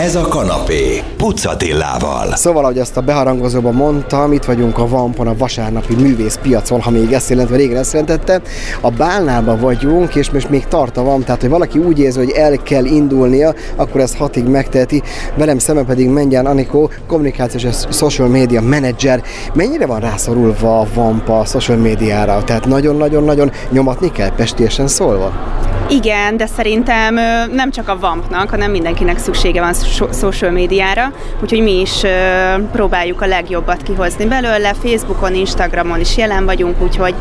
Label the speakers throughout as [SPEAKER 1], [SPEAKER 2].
[SPEAKER 1] Ez a kanapé, Pucatillával.
[SPEAKER 2] Szóval, ahogy azt a beharangozóban mondtam, itt vagyunk a Vampon, a vasárnapi művészpiacon, ha még ezt jelentve, régen ezt jelentette. A Bálnában vagyunk, és most még tart a van, tehát hogy valaki úgy érzi, hogy el kell indulnia, akkor ezt hatig megteheti. Velem szemben pedig Mengyán Anikó, kommunikációs és social media menedzser. Mennyire van rászorulva a Vampa a social médiára? Tehát nagyon-nagyon-nagyon nyomatni kell, pestiesen szólva?
[SPEAKER 3] Igen, de szerintem nem csak a Vampnak, hanem mindenkinek szüksége van social médiára, úgyhogy mi is próbáljuk a legjobbat kihozni belőle. Facebookon, Instagramon is jelen vagyunk, úgyhogy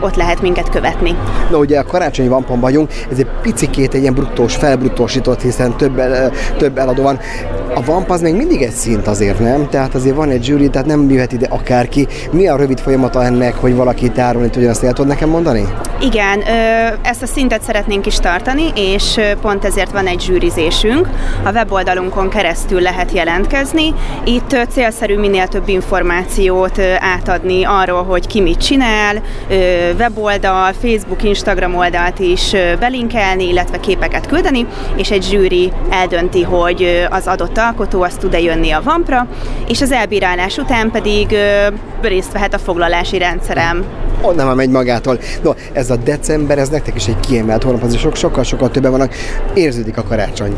[SPEAKER 3] ott lehet minket követni.
[SPEAKER 2] Na ugye a karácsonyi Vampon vagyunk, ez egy picikét egy ilyen bruttós, felbruttósított, hiszen több, több eladó van. A Vamp az még mindig egy szint azért, nem? Tehát azért van egy zsűri, tehát nem jöhet ide akárki. Mi a rövid folyamata ennek, hogy valaki tárolni tudja, azt el tudod nekem mondani?
[SPEAKER 3] Igen, ezt a szintet szeretnénk is tartani, és pont ezért van egy zsűrizésünk. A weboldalunkon keresztül lehet jelentkezni. Itt célszerű minél több információt átadni arról, hogy ki mit csinál, weboldal, Facebook, Instagram oldalt is belinkelni, illetve képeket küldeni, és egy zsűri eldönti, hogy az adott alkotó az tud-e jönni a Vampra, és az elbírálás után pedig részt vehet a foglalási rendszerem
[SPEAKER 2] onnan már megy magától. No, ez a december, ez nektek is egy kiemelt hónap, azért sok, sokkal-sokkal többen vannak, érződik a karácsony.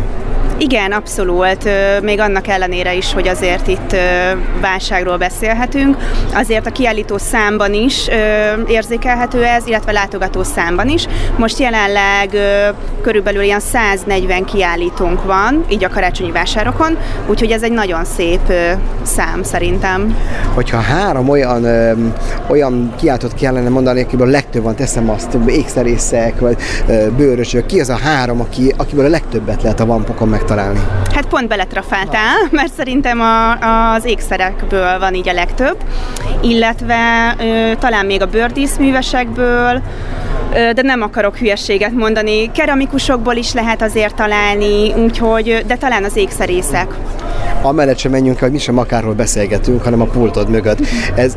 [SPEAKER 3] Igen, abszolút. Még annak ellenére is, hogy azért itt válságról beszélhetünk. Azért a kiállító számban is érzékelhető ez, illetve látogató számban is. Most jelenleg körülbelül ilyen 140 kiállítónk van, így a karácsonyi vásárokon, úgyhogy ez egy nagyon szép szám szerintem.
[SPEAKER 2] Hogyha három olyan, olyan kiáltott kellene mondani, akiből a legtöbb van, teszem azt, ékszerészek, vagy bőrösök, ki az a három, aki, akiből a legtöbbet lehet a vampokon meg megtalálni?
[SPEAKER 3] Hát pont beletrafáltál, mert szerintem a, az ékszerekből van így a legtöbb, illetve ö, talán még a bőrdíszművesekből, de nem akarok hülyességet mondani. Keramikusokból is lehet azért találni, úgyhogy, de talán az ékszerészek
[SPEAKER 2] amellett sem menjünk hogy mi sem akárról beszélgetünk, hanem a pultod mögött. Ez,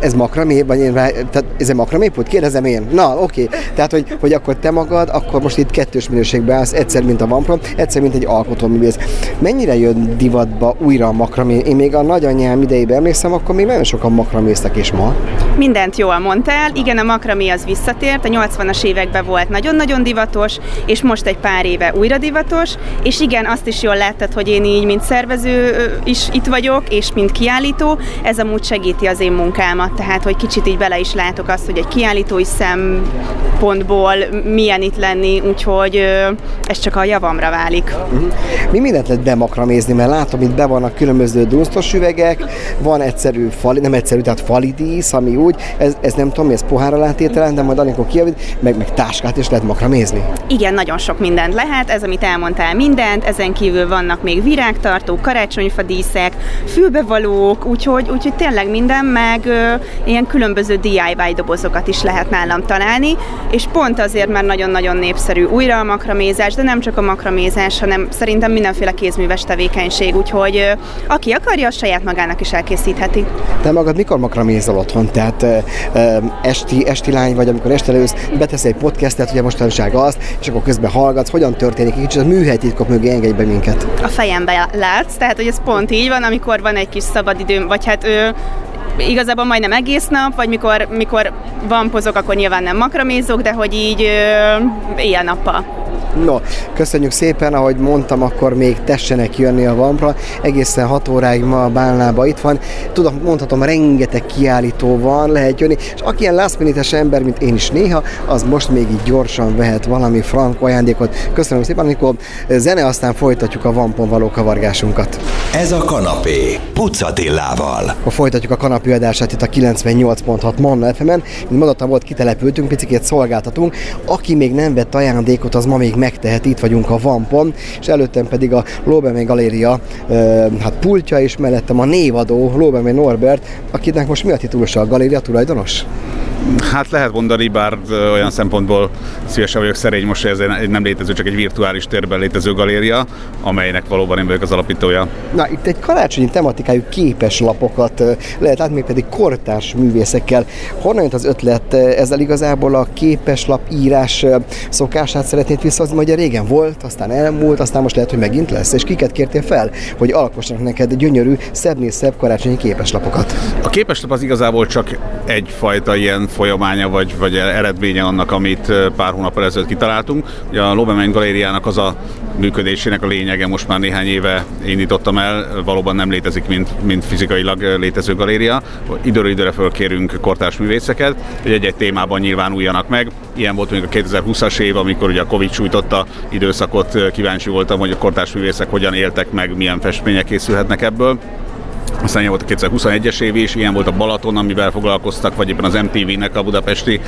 [SPEAKER 2] ez makramé, vagy én tehát ez egy makramé pult? Kérdezem én. Na, oké. Tehát, hogy, hogy akkor te magad, akkor most itt kettős minőségben állsz, egyszer, mint a Vampro, egyszer, mint egy alkotóművész. Mennyire jön divatba újra a makramé? Én még a nagyanyám idejében emlékszem, akkor még nagyon sokan makraméztek, és ma?
[SPEAKER 3] Mindent jól mondtál. Igen, a makramé az visszatért. A 80-as években volt nagyon-nagyon divatos, és most egy pár éve újra divatos. És igen, azt is jól láttad, hogy én így, mint szervező, szervező is itt vagyok, és mint kiállító, ez amúgy segíti az én munkámat, tehát hogy kicsit így bele is látok azt, hogy egy kiállítói szempontból milyen itt lenni, úgyhogy ez csak a javamra válik. Uh-huh.
[SPEAKER 2] Mi mindent lehet bemakramézni, mert látom, itt be vannak különböző dunsztos üvegek, van egyszerű fali, nem egyszerű, tehát falidísz, ami úgy, ez, ez nem tudom, ez pohár alá de majd amikor kijavít, meg, meg táskát is lehet makramézni.
[SPEAKER 3] Igen, nagyon sok mindent lehet, ez amit elmondtál mindent, ezen kívül vannak még virágtartók, karácsonyfadíszek, fülbevalók, úgyhogy, úgyhogy tényleg minden, meg ö, ilyen különböző DIY dobozokat is lehet nálam találni, és pont azért, mert nagyon-nagyon népszerű újra a makramézás, de nem csak a makramézás, hanem szerintem mindenféle kézműves tevékenység, úgyhogy ö, aki akarja, a saját magának is elkészítheti.
[SPEAKER 2] Te magad mikor makramézol otthon? Tehát ö, ö, esti, esti lány vagy, amikor este leülsz, betesz egy podcastet, ugye mostanság azt, és akkor közben hallgatsz, hogyan történik, kicsit a műhelytitkok mögé engedj be minket.
[SPEAKER 3] A fejembe látsz, tehát hogy ez pont így van, amikor van egy kis szabadidőm, vagy hát ő, igazából majdnem egész nap, vagy mikor, mikor van pozok, akkor nyilván nem makramézok, de hogy így éjjel-nappal.
[SPEAKER 2] No, köszönjük szépen, ahogy mondtam, akkor még tessenek jönni a Vampra. Egészen 6 óráig ma a Bálnába itt van. Tudom, mondhatom, rengeteg kiállító van, lehet jönni, és aki ilyen last ember, mint én is néha, az most még így gyorsan vehet valami frank ajándékot. Köszönöm szépen, amikor zene, aztán folytatjuk a Vampon való kavargásunkat.
[SPEAKER 1] Ez a kanapé, Pucatillával.
[SPEAKER 2] Akkor folytatjuk a kanapé adását itt a 98.6 Manna FM-en. Mint mondottam, volt kitelepültünk, picit szolgáltatunk. Aki még nem vett ajándékot, az ma még megtehet, itt vagyunk a Vampon, és előttem pedig a Lóbemé Galéria hát pultja, és mellettem a névadó Lóbemé Norbert, akinek most mi a titulusa a galéria tulajdonos?
[SPEAKER 4] Hát lehet mondani, bár olyan szempontból szívesen vagyok szerény most, hogy ez egy nem létező, csak egy virtuális térben létező galéria, amelynek valóban én vagyok az alapítója.
[SPEAKER 2] Na, itt egy karácsonyi tematikájú képes lapokat lehet látni, pedig kortárs művészekkel. Honnan jött az ötlet? Ezzel igazából a képeslap írás szokását szeretnéd visszahozni, hogy régen volt, aztán elmúlt, aztán most lehet, hogy megint lesz. És kiket kértél fel, hogy alkossanak neked gyönyörű, szebbnél szebb karácsonyi képeslapokat?
[SPEAKER 4] A képeslap az igazából csak egyfajta ilyen folyamánya vagy, vagy eredménye annak, amit pár hónap ezelőtt kitaláltunk. Ugye a Lobemen galériának az a működésének a lényege most már néhány éve indítottam el, valóban nem létezik, mint, mint fizikailag létező galéria. Időről időre fölkérünk kortárs művészeket, hogy egy-egy témában nyilvánuljanak meg. Ilyen volt még a 2020-as év, amikor ugye a Covid sújtotta időszakot, kíváncsi voltam, hogy a kortárs művészek hogyan éltek meg, milyen festmények készülhetnek ebből. Aztán ilyen volt a 2021-es év is, ilyen volt a Balaton, amivel foglalkoztak, vagy éppen az MTV-nek a budapesti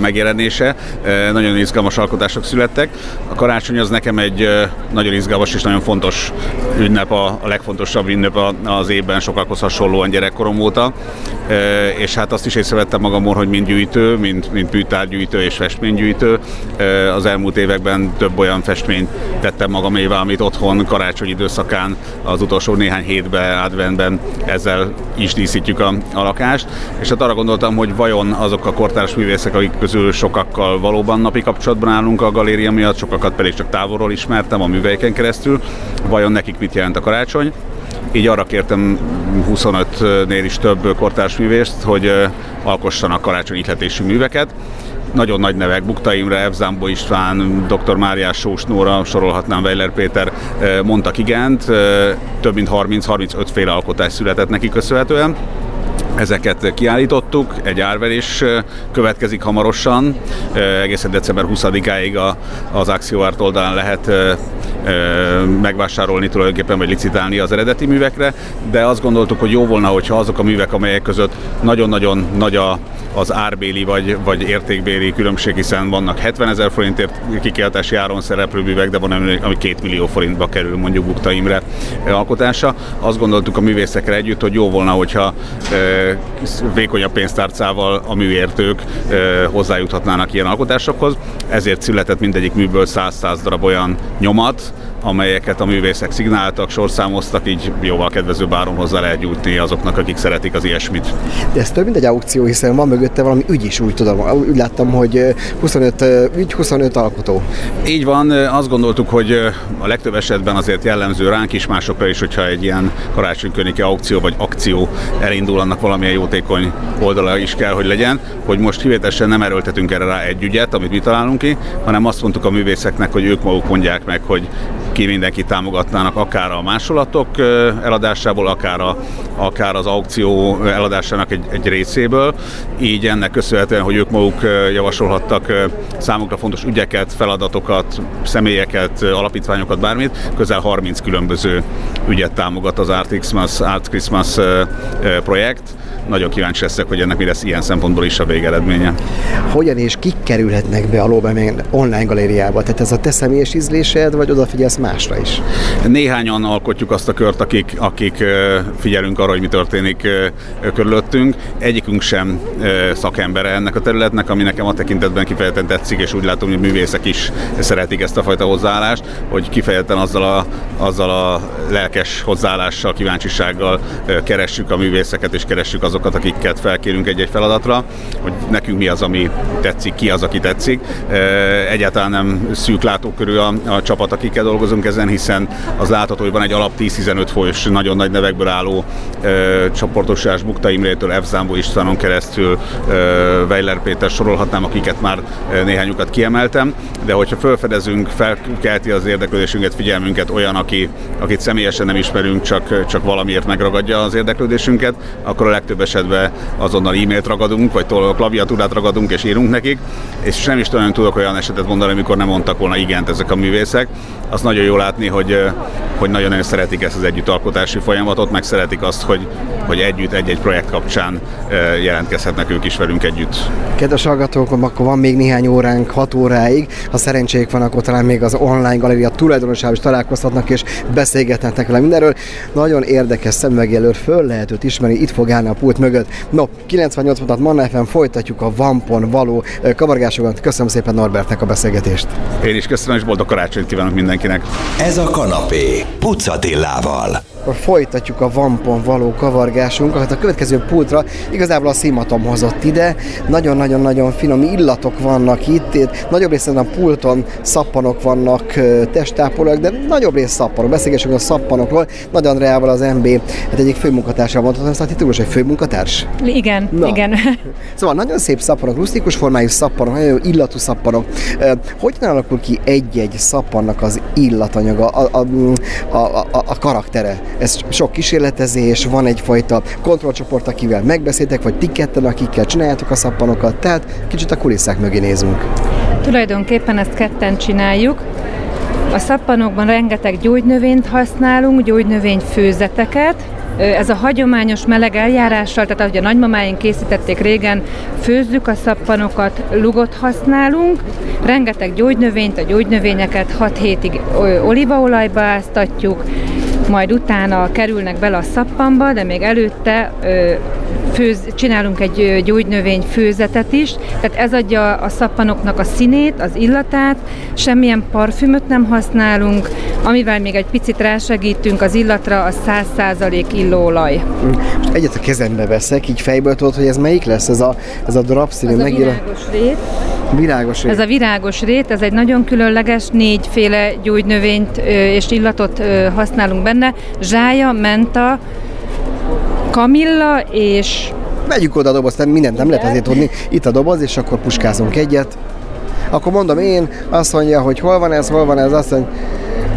[SPEAKER 4] megjelenése. Nagyon izgalmas alkotások születtek. A karácsony az nekem egy nagyon izgalmas és nagyon fontos ünnep, a, legfontosabb ünnep az évben, sokakhoz hasonlóan gyerekkorom óta. És hát azt is észrevettem magamon, hogy mind gyűjtő, mint, mint műtárgyűjtő és festménygyűjtő. Az elmúlt években több olyan festményt tettem magamével, amit otthon karácsony időszakán az utolsó néhány hétben, adventben ezzel is díszítjük a, a lakást, és hát arra gondoltam, hogy vajon azok a kortárs művészek, akik közül sokakkal valóban napi kapcsolatban állunk a galéria miatt, sokakat pedig csak távolról ismertem a műveiken keresztül, vajon nekik mit jelent a karácsony, így arra kértem 25-nél is több kortárs művészt, hogy alkossanak karácsonyi ihletésű műveket, nagyon nagy nevek, Bukta Imre, Evzámbó István, dr. Máriás Sós Nóra, sorolhatnám Weiler Péter, mondtak igent, több mint 30-35 féle alkotás született neki köszönhetően. Ezeket kiállítottuk, egy árverés következik hamarosan, egészen december 20-áig az Axiovart oldalán lehet megvásárolni tulajdonképpen, vagy licitálni az eredeti művekre, de azt gondoltuk, hogy jó volna, hogyha azok a művek, amelyek között nagyon-nagyon nagy a, az árbéli vagy, vagy értékbéli különbség, hiszen vannak 70 ezer forintért kikiáltási áron szereplő művek, de van ami 2 millió forintba kerül mondjuk Bukta Imre alkotása. Azt gondoltuk a művészekre együtt, hogy jó volna, hogyha vékonyabb pénztárcával a műértők hozzájuthatnának ilyen alkotásokhoz. Ezért született mindegyik műből 100-100 darab olyan nyomat, amelyeket a művészek szignáltak, sorszámoztak, így jóval kedvező báron hozzá lehet gyújtni azoknak, akik szeretik az ilyesmit.
[SPEAKER 2] De ez több mint egy aukció, hiszen van mögötte valami ügy is, úgy tudom. Úgy láttam, hogy 25 ügy, 25 alkotó.
[SPEAKER 4] Így van, azt gondoltuk, hogy a legtöbb esetben azért jellemző ránk is, másokra is, hogyha egy ilyen karácsonykörnyéki aukció vagy akció elindul, annak valamilyen jótékony oldala is kell, hogy legyen, hogy most kivételesen nem erőltetünk erre rá egy ügyet, amit mi találunk ki, hanem azt mondtuk a művészeknek, hogy ők maguk mondják meg, hogy ki mindenki támogatnának, akár a másolatok eladásából, akár, a, akár az aukció eladásának egy, egy részéből. Így ennek köszönhetően, hogy ők maguk javasolhattak számukra fontos ügyeket, feladatokat, személyeket, alapítványokat, bármit, közel 30 különböző ügyet támogat az Art Christmas, Art Christmas projekt nagyon kíváncsi leszek, hogy ennek mi lesz ilyen szempontból is a végeredménye.
[SPEAKER 2] Hogyan és kik kerülhetnek be a Lóbemén online galériába? Tehát ez a te személyes ízlésed, vagy odafigyelsz másra is?
[SPEAKER 4] Néhányan alkotjuk azt a kört, akik, akik figyelünk arra, hogy mi történik körülöttünk. Egyikünk sem szakembere ennek a területnek, ami nekem a tekintetben kifejezetten tetszik, és úgy látom, hogy a művészek is szeretik ezt a fajta hozzáállást, hogy kifejezetten azzal a, azzal a lelkes hozzáállással, kíváncsisággal keressük a művészeket, és keressük az azokat, akiket felkérünk egy-egy feladatra, hogy nekünk mi az, ami tetszik, ki az, aki tetszik. Egyáltalán nem szűk látókörű a, a csapat, akikkel dolgozunk ezen, hiszen az látható, hogy van egy alap 10-15 folyos nagyon nagy nevekből álló csoportosás Bukta Imrétől, F. Zámbó Istvánon keresztül, Weiler Péter sorolhatnám, akiket már néhányukat kiemeltem, de hogyha felfedezünk, felkelti az érdeklődésünket, figyelmünket olyan, aki, akit személyesen nem ismerünk, csak, csak valamiért megragadja az érdeklődésünket, akkor a legtöbb esetben azonnal e-mailt ragadunk, vagy klaviatúrát ragadunk és írunk nekik, és nem is nagyon tudok olyan esetet mondani, amikor nem mondtak volna igent ezek a művészek. Az nagyon jó látni, hogy, hogy nagyon-nagyon szeretik ezt az együttalkotási folyamatot, meg szeretik azt, hogy, hogy együtt egy-egy projekt kapcsán jelentkezhetnek ők is velünk együtt.
[SPEAKER 2] Kedves hallgatók, akkor van még néhány óránk, 6 óráig. Ha szerencséjük van, akkor talán még az online galéria tulajdonosával is találkozhatnak és beszélgethetnek vele mindenről. Nagyon érdekes szemüvegjelölt, föl lehet őt ismerni, itt fog állni a pult mögött. No, 98 mondat Manna FM, folytatjuk a Vampon való kavargásokat. Köszönöm szépen Norbertnek a beszélgetést.
[SPEAKER 4] Én is köszönöm, és boldog karácsonyt kívánok mindenkinek.
[SPEAKER 1] Ez a kanapé Pucatillával
[SPEAKER 2] folytatjuk a vampon való kavargásunkat. Hát a következő pultra igazából a szimatom hozott ide. Nagyon-nagyon-nagyon finom illatok vannak itt. itt nagyobb részben a pulton szappanok vannak, testápolók, de nagyobb rész szappanok. Beszélgessünk a szappanokról. Nagy Andreával az MB hát egyik főmunkatársa mondhatom, ezt a titulus egy főmunkatárs?
[SPEAKER 5] Igen, Na. igen.
[SPEAKER 2] Szóval nagyon szép szappanok, rustikus formájú szappanok, nagyon jó illatú szappanok. Hogyan alakul ki egy-egy szappannak az illatanyaga, a, a, a, a, a karaktere? ez sok kísérletezés, van egyfajta kontrollcsoport, akivel megbeszéltek, vagy ti ketten, akikkel csináljátok a szappanokat, tehát kicsit a kulisszák mögé nézünk.
[SPEAKER 5] Tulajdonképpen ezt ketten csináljuk. A szappanokban rengeteg gyógynövényt használunk, gyógynövény főzeteket, ez a hagyományos meleg eljárással, tehát ahogy a nagymamáink készítették régen, főzzük a szappanokat, lugot használunk, rengeteg gyógynövényt, a gyógynövényeket 6 hétig olívaolajba áztatjuk, majd utána kerülnek bele a szappanba, de még előtte főz, csinálunk egy gyógynövény főzetet is, tehát ez adja a szappanoknak a színét, az illatát, semmilyen parfümöt nem használunk, amivel még egy picit rásegítünk az illatra, a 100% illóolaj.
[SPEAKER 2] Most egyet a kezembe veszek, így fejből tudod, hogy ez melyik lesz, ez a, ez a drap színű
[SPEAKER 5] megír... virágos rét.
[SPEAKER 2] Virágos rét.
[SPEAKER 5] Ez a virágos rét, ez egy nagyon különleges, négyféle gyógynövényt és illatot használunk benne. Zsája, menta, kamilla és...
[SPEAKER 2] Vegyük oda a dobozt, mindent nem lehet azért tudni. Itt a doboz, és akkor puskázunk egyet. Akkor mondom én, azt mondja, hogy hol van ez, hol van ez, azt mondja,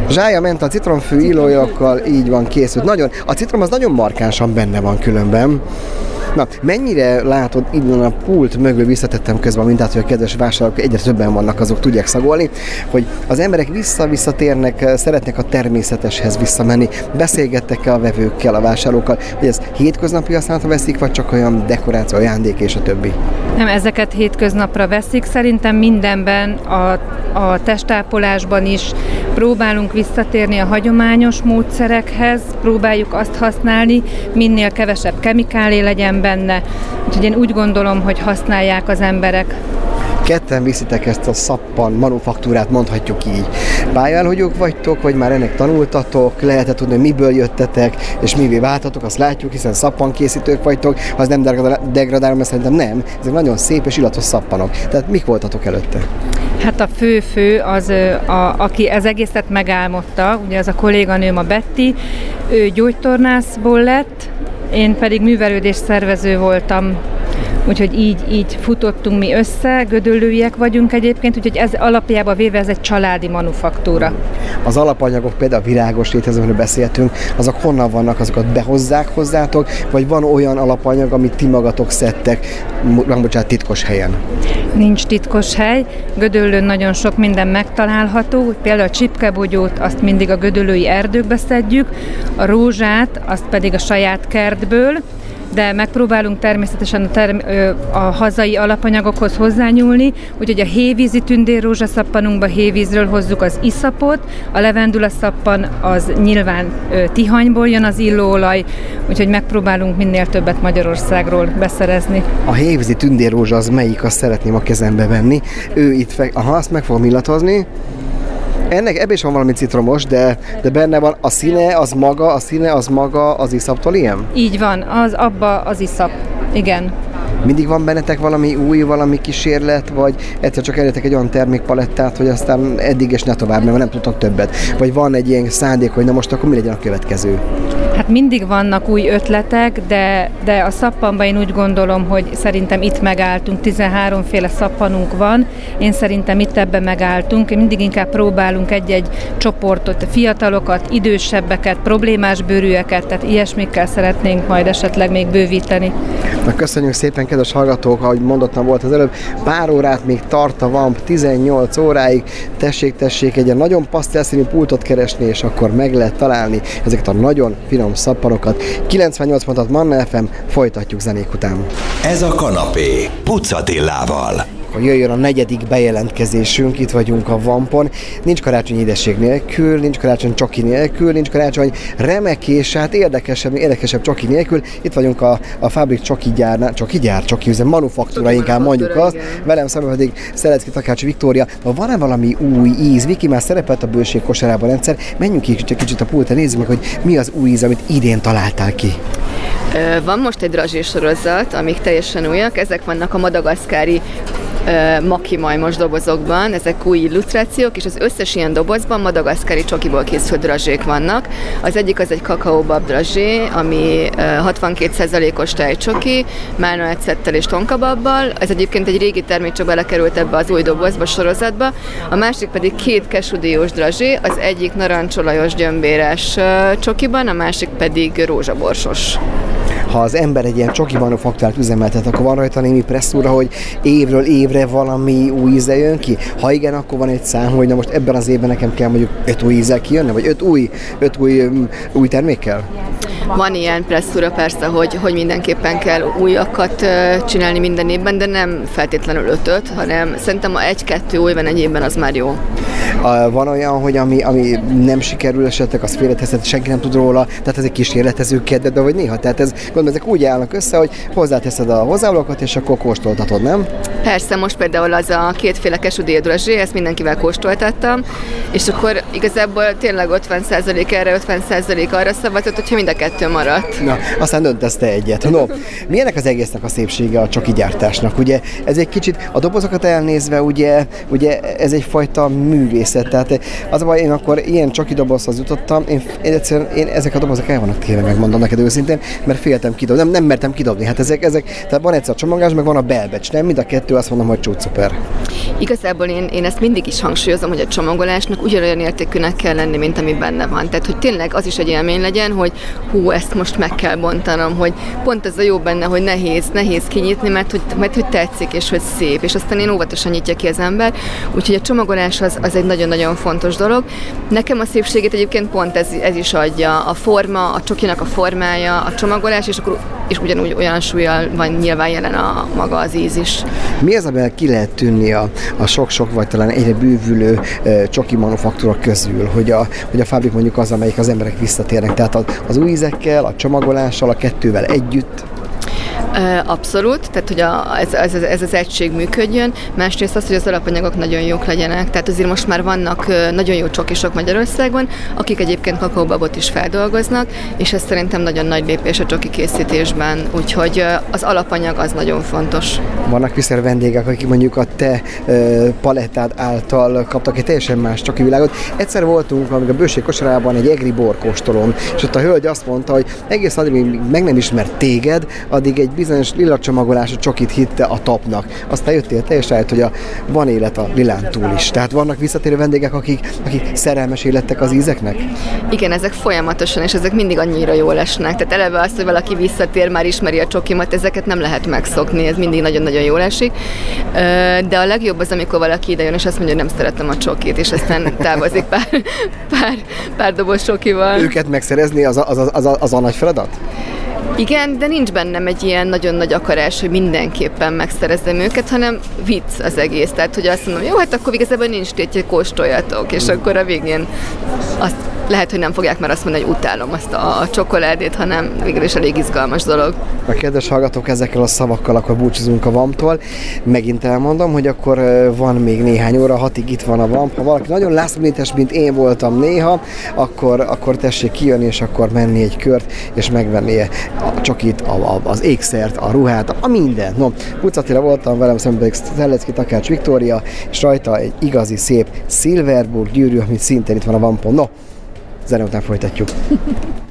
[SPEAKER 2] Zsája ment a citromfű illójakkal, így van készült. Nagyon, a citrom az nagyon markánsan benne van különben. Na, mennyire látod innen a pult mögül visszatettem közben a mintát, hogy a kedves vásárlók egyre többen vannak, azok tudják szagolni, hogy az emberek vissza-visszatérnek, szeretnek a természeteshez visszamenni, beszélgettek-e a vevőkkel, a vásárlókkal, hogy ez hétköznapi használatra veszik, vagy csak olyan dekoráció, ajándék és a többi?
[SPEAKER 5] Nem, ezeket hétköznapra veszik. Szerintem mindenben, a, a testápolásban is próbálunk visszatérni a hagyományos módszerekhez, próbáljuk azt használni, minél kevesebb kemikálé legyen benne. Úgyhogy én úgy gondolom, hogy használják az emberek
[SPEAKER 2] ketten viszitek ezt a szappan manufaktúrát, mondhatjuk így. Pályaelhagyók vagytok, vagy már ennek tanultatok, lehet tudni, hogy miből jöttetek, és mivé váltatok, azt látjuk, hiszen szappankészítők vagytok, az nem degradálom, mert szerintem nem, ezek nagyon szép és illatos szappanok. Tehát mik voltatok előtte?
[SPEAKER 5] Hát a fő-fő az, a, aki ez egészet megálmodta, ugye az a kolléganőm a Betty, ő gyógytornászból lett, én pedig művelődés szervező voltam úgyhogy így, így futottunk mi össze, gödöllőiek vagyunk egyébként, úgyhogy ez alapjában véve ez egy családi manufaktúra.
[SPEAKER 2] Az alapanyagok, például a virágos létező, amiről beszéltünk, azok honnan vannak, azokat behozzák hozzátok, vagy van olyan alapanyag, amit ti magatok szedtek, bocsánat, titkos helyen?
[SPEAKER 5] Nincs titkos hely, Gödöllőn nagyon sok minden megtalálható, például a csipkebogyót azt mindig a gödöllői erdőkbe szedjük, a rózsát azt pedig a saját kertből, de megpróbálunk természetesen a, term- a hazai alapanyagokhoz hozzányúlni, úgyhogy a hévízi tündérrózsaszappanunkba hévízről hozzuk az iszapot, a levendula szappan az nyilván Tihanyból jön az illóolaj, úgyhogy megpróbálunk minél többet Magyarországról beszerezni.
[SPEAKER 2] A hévízi tündérrózsa az melyik, azt szeretném a kezembe venni. Ő itt, fe- aha, azt meg fogom illatozni. Ennek ebben is van valami citromos, de, de benne van a színe, az maga, a színe, az maga az iszaptól ilyen?
[SPEAKER 5] Így van, az abba az iszap. Igen.
[SPEAKER 2] Mindig van bennetek valami új, valami kísérlet, vagy egyszer csak eljöttek egy olyan termékpalettát, hogy aztán eddig és ne tovább, mert nem tudtok többet. Vagy van egy ilyen szándék, hogy na most akkor mi legyen a következő?
[SPEAKER 5] Hát mindig vannak új ötletek, de, de a szappanban én úgy gondolom, hogy szerintem itt megálltunk, 13 féle szappanunk van, én szerintem itt ebben megálltunk, mindig inkább próbálunk egy-egy csoportot, fiatalokat, idősebbeket, problémás bőrűeket, tehát ilyesmikkel szeretnénk majd esetleg még bővíteni.
[SPEAKER 2] Na köszönjük szépen, kedves hallgatók, ahogy mondottam volt az előbb, pár órát még tart a VAMP, 18 óráig, tessék, tessék egy nagyon pasztelszínű pultot keresni, és akkor meg lehet találni ezeket a nagyon finom szappanokat. 98 pontot Manna FM, folytatjuk zenék után.
[SPEAKER 1] Ez a kanapé Pucatillával.
[SPEAKER 2] Akkor jöjjön a negyedik bejelentkezésünk, itt vagyunk a Vampon. Nincs karácsony édesség nélkül, nincs karácsony csoki nélkül, nincs karácsony remek és hát érdekesebb, érdekesebb csoki nélkül. Itt vagyunk a, a Fabrik csoki gyárnál, csoki gyár, csoki üzem, manufaktúra inkább mondjuk azt. Velem szemben pedig Szelecki Takács Viktória. Na, van-e valami új íz? Viki már szerepelt a bőség kosarában rendszer. Menjünk ki kicsit, kicsit a pultra, nézzük meg, hogy mi az új íz, amit idén találtál ki.
[SPEAKER 6] Van most egy drazsés sorozat, amik teljesen újak, ezek vannak a madagaszkári maki majmos dobozokban, ezek új illusztrációk, és az összes ilyen dobozban madagaszkári csokiból készült drazsék vannak. Az egyik az egy kakaóbab drazsé, ami ö, 62%-os tejcsoki, málna ecettel és tonkababbal. Ez egyébként egy régi termék, csak belekerült ebbe az új dobozba, sorozatba. A másik pedig két kesudíjos drazsé, az egyik narancsolajos gyömbéres csokiban, a másik pedig rózsaborsos.
[SPEAKER 2] Ha az ember egy ilyen csoki manufaktúrát üzemeltet, akkor van rajta némi presszúra, hogy évről évre valami új íze jön ki? Ha igen, akkor van egy szám, hogy na most ebben az évben nekem kell mondjuk öt új ízzel kijönni, vagy öt új, öt új, um, új termékkel?
[SPEAKER 6] Van ilyen presszúra persze, hogy, hogy mindenképpen kell újakat csinálni minden évben, de nem feltétlenül ötöt, hanem szerintem a egy-kettő új van egy évben az már jó.
[SPEAKER 2] Van olyan, hogy ami, ami nem sikerül esetleg, az félreteszed, senki nem tud róla, tehát ez egy kísérletező kedved, de vagy néha. Tehát ez, gondolom, ezek úgy állnak össze, hogy hozzáteszed a hozzávalókat, és akkor kóstoltatod, nem?
[SPEAKER 6] Persze, most például az a kétféle kesudé drazsé, ezt mindenkivel kóstoltattam, és akkor igazából tényleg 50% erre, 50% arra szavazott, hogyha mind a kettő maradt.
[SPEAKER 2] Na, aztán döntesz te egyet. No, milyenek az egésznek a szépsége a csoki gyártásnak? Ugye ez egy kicsit, a dobozokat elnézve, ugye, ugye ez egyfajta művészet. Tehát az a baj, én akkor ilyen csoki dobozhoz jutottam, én, én egyszerűen én, ezek a dobozok el vannak téve, megmondom neked őszintén, mert féltem kidobni, nem, nem mertem kidobni. Hát ezek, ezek, tehát van egyszer a csomagolás, meg van a belbecs, nem? Mind a kettő azt mondom, hogy csúcs szuper.
[SPEAKER 6] Igazából én, én ezt mindig is hangsúlyozom, hogy a csomagolásnak ugyanolyan értékűnek kell lenni, mint ami benne van. Tehát, hogy tényleg az is egy élmény legyen, hogy hú, ezt most meg kell bontanom, hogy pont ez a jó benne, hogy nehéz, nehéz kinyitni, mert hogy, mert hogy tetszik, és hogy szép, és aztán én óvatosan nyitja ki az ember. Úgyhogy a csomagolás az, az egy nagyon-nagyon fontos dolog. Nekem a szépségét egyébként pont ez, ez is adja. A forma, a csokinak a formája, a csomagolás, és akkor és ugyanúgy olyan súlyjal van nyilván jelen a maga az íz is.
[SPEAKER 2] Mi az, amivel ki lehet tűnni a, a sok-sok, vagy talán egyre bővülő e, csoki manufaktúra közül, hogy a, hogy a fábrik mondjuk az, amelyik az emberek visszatérnek, tehát az, az új ízekkel, a csomagolással, a kettővel együtt.
[SPEAKER 6] Abszolút, tehát hogy a, ez, ez, ez az egység működjön. Másrészt az, hogy az alapanyagok nagyon jók legyenek. Tehát azért most már vannak nagyon jó csokisok Magyarországon, akik egyébként kakaóbabot is feldolgoznak, és ez szerintem nagyon nagy lépés a csoki készítésben. Úgyhogy az alapanyag az nagyon fontos.
[SPEAKER 2] Vannak viszont vendégek, akik mondjuk a te palettád által kaptak egy teljesen más csoki világot. Egyszer voltunk, amíg a bőség kosarában egy egri borkóstolón, és ott a hölgy azt mondta, hogy egész addig, meg nem ismert téged, addig egy bizonyos lila csomagolású csokit hitte a tapnak. Aztán jöttél te, és rájött, hogy a, van élet a lilán túl is. Tehát vannak visszatérő vendégek, akik, akik szerelmes élettek az ízeknek?
[SPEAKER 6] Igen, ezek folyamatosan, és ezek mindig annyira jól esnek. Tehát eleve az, hogy valaki visszatér, már ismeri a csokimat, ezeket nem lehet megszokni, ez mindig nagyon-nagyon jól esik. De a legjobb az, amikor valaki idejön, és azt mondja, hogy nem szeretem a csokit, és aztán távozik pár, pár, pár doboz csokival.
[SPEAKER 2] Őket megszerezni az a, az, a, az, a, az a nagy feladat?
[SPEAKER 6] Igen, de nincs bennem egy ilyen nagyon nagy akarás, hogy mindenképpen megszerezzem őket, hanem vicc az egész. Tehát, hogy azt mondom, jó, hát akkor igazából nincs tétje, kóstoljatok, és akkor a végén azt lehet, hogy nem fogják már azt mondani, hogy utálom azt a, csokoládét, hanem végül is elég izgalmas dolog.
[SPEAKER 2] A kedves hallgatók, ezekkel a szavakkal akkor búcsúzunk a VAMP-tól. Megint elmondom, hogy akkor van még néhány óra, hatig itt van a VAMP. Ha valaki nagyon last mint én voltam néha, akkor, akkor tessék kijönni, és akkor menni egy kört, és megvenni a csokit, a, a, az ékszert, a ruhát, a minden. No, Pucatira voltam, velem szemben pedig Szelecki Takács Viktória, és rajta egy igazi szép Silverburg gyűrű, amit szintén itt van a VAMP-on. No, zene után folytatjuk.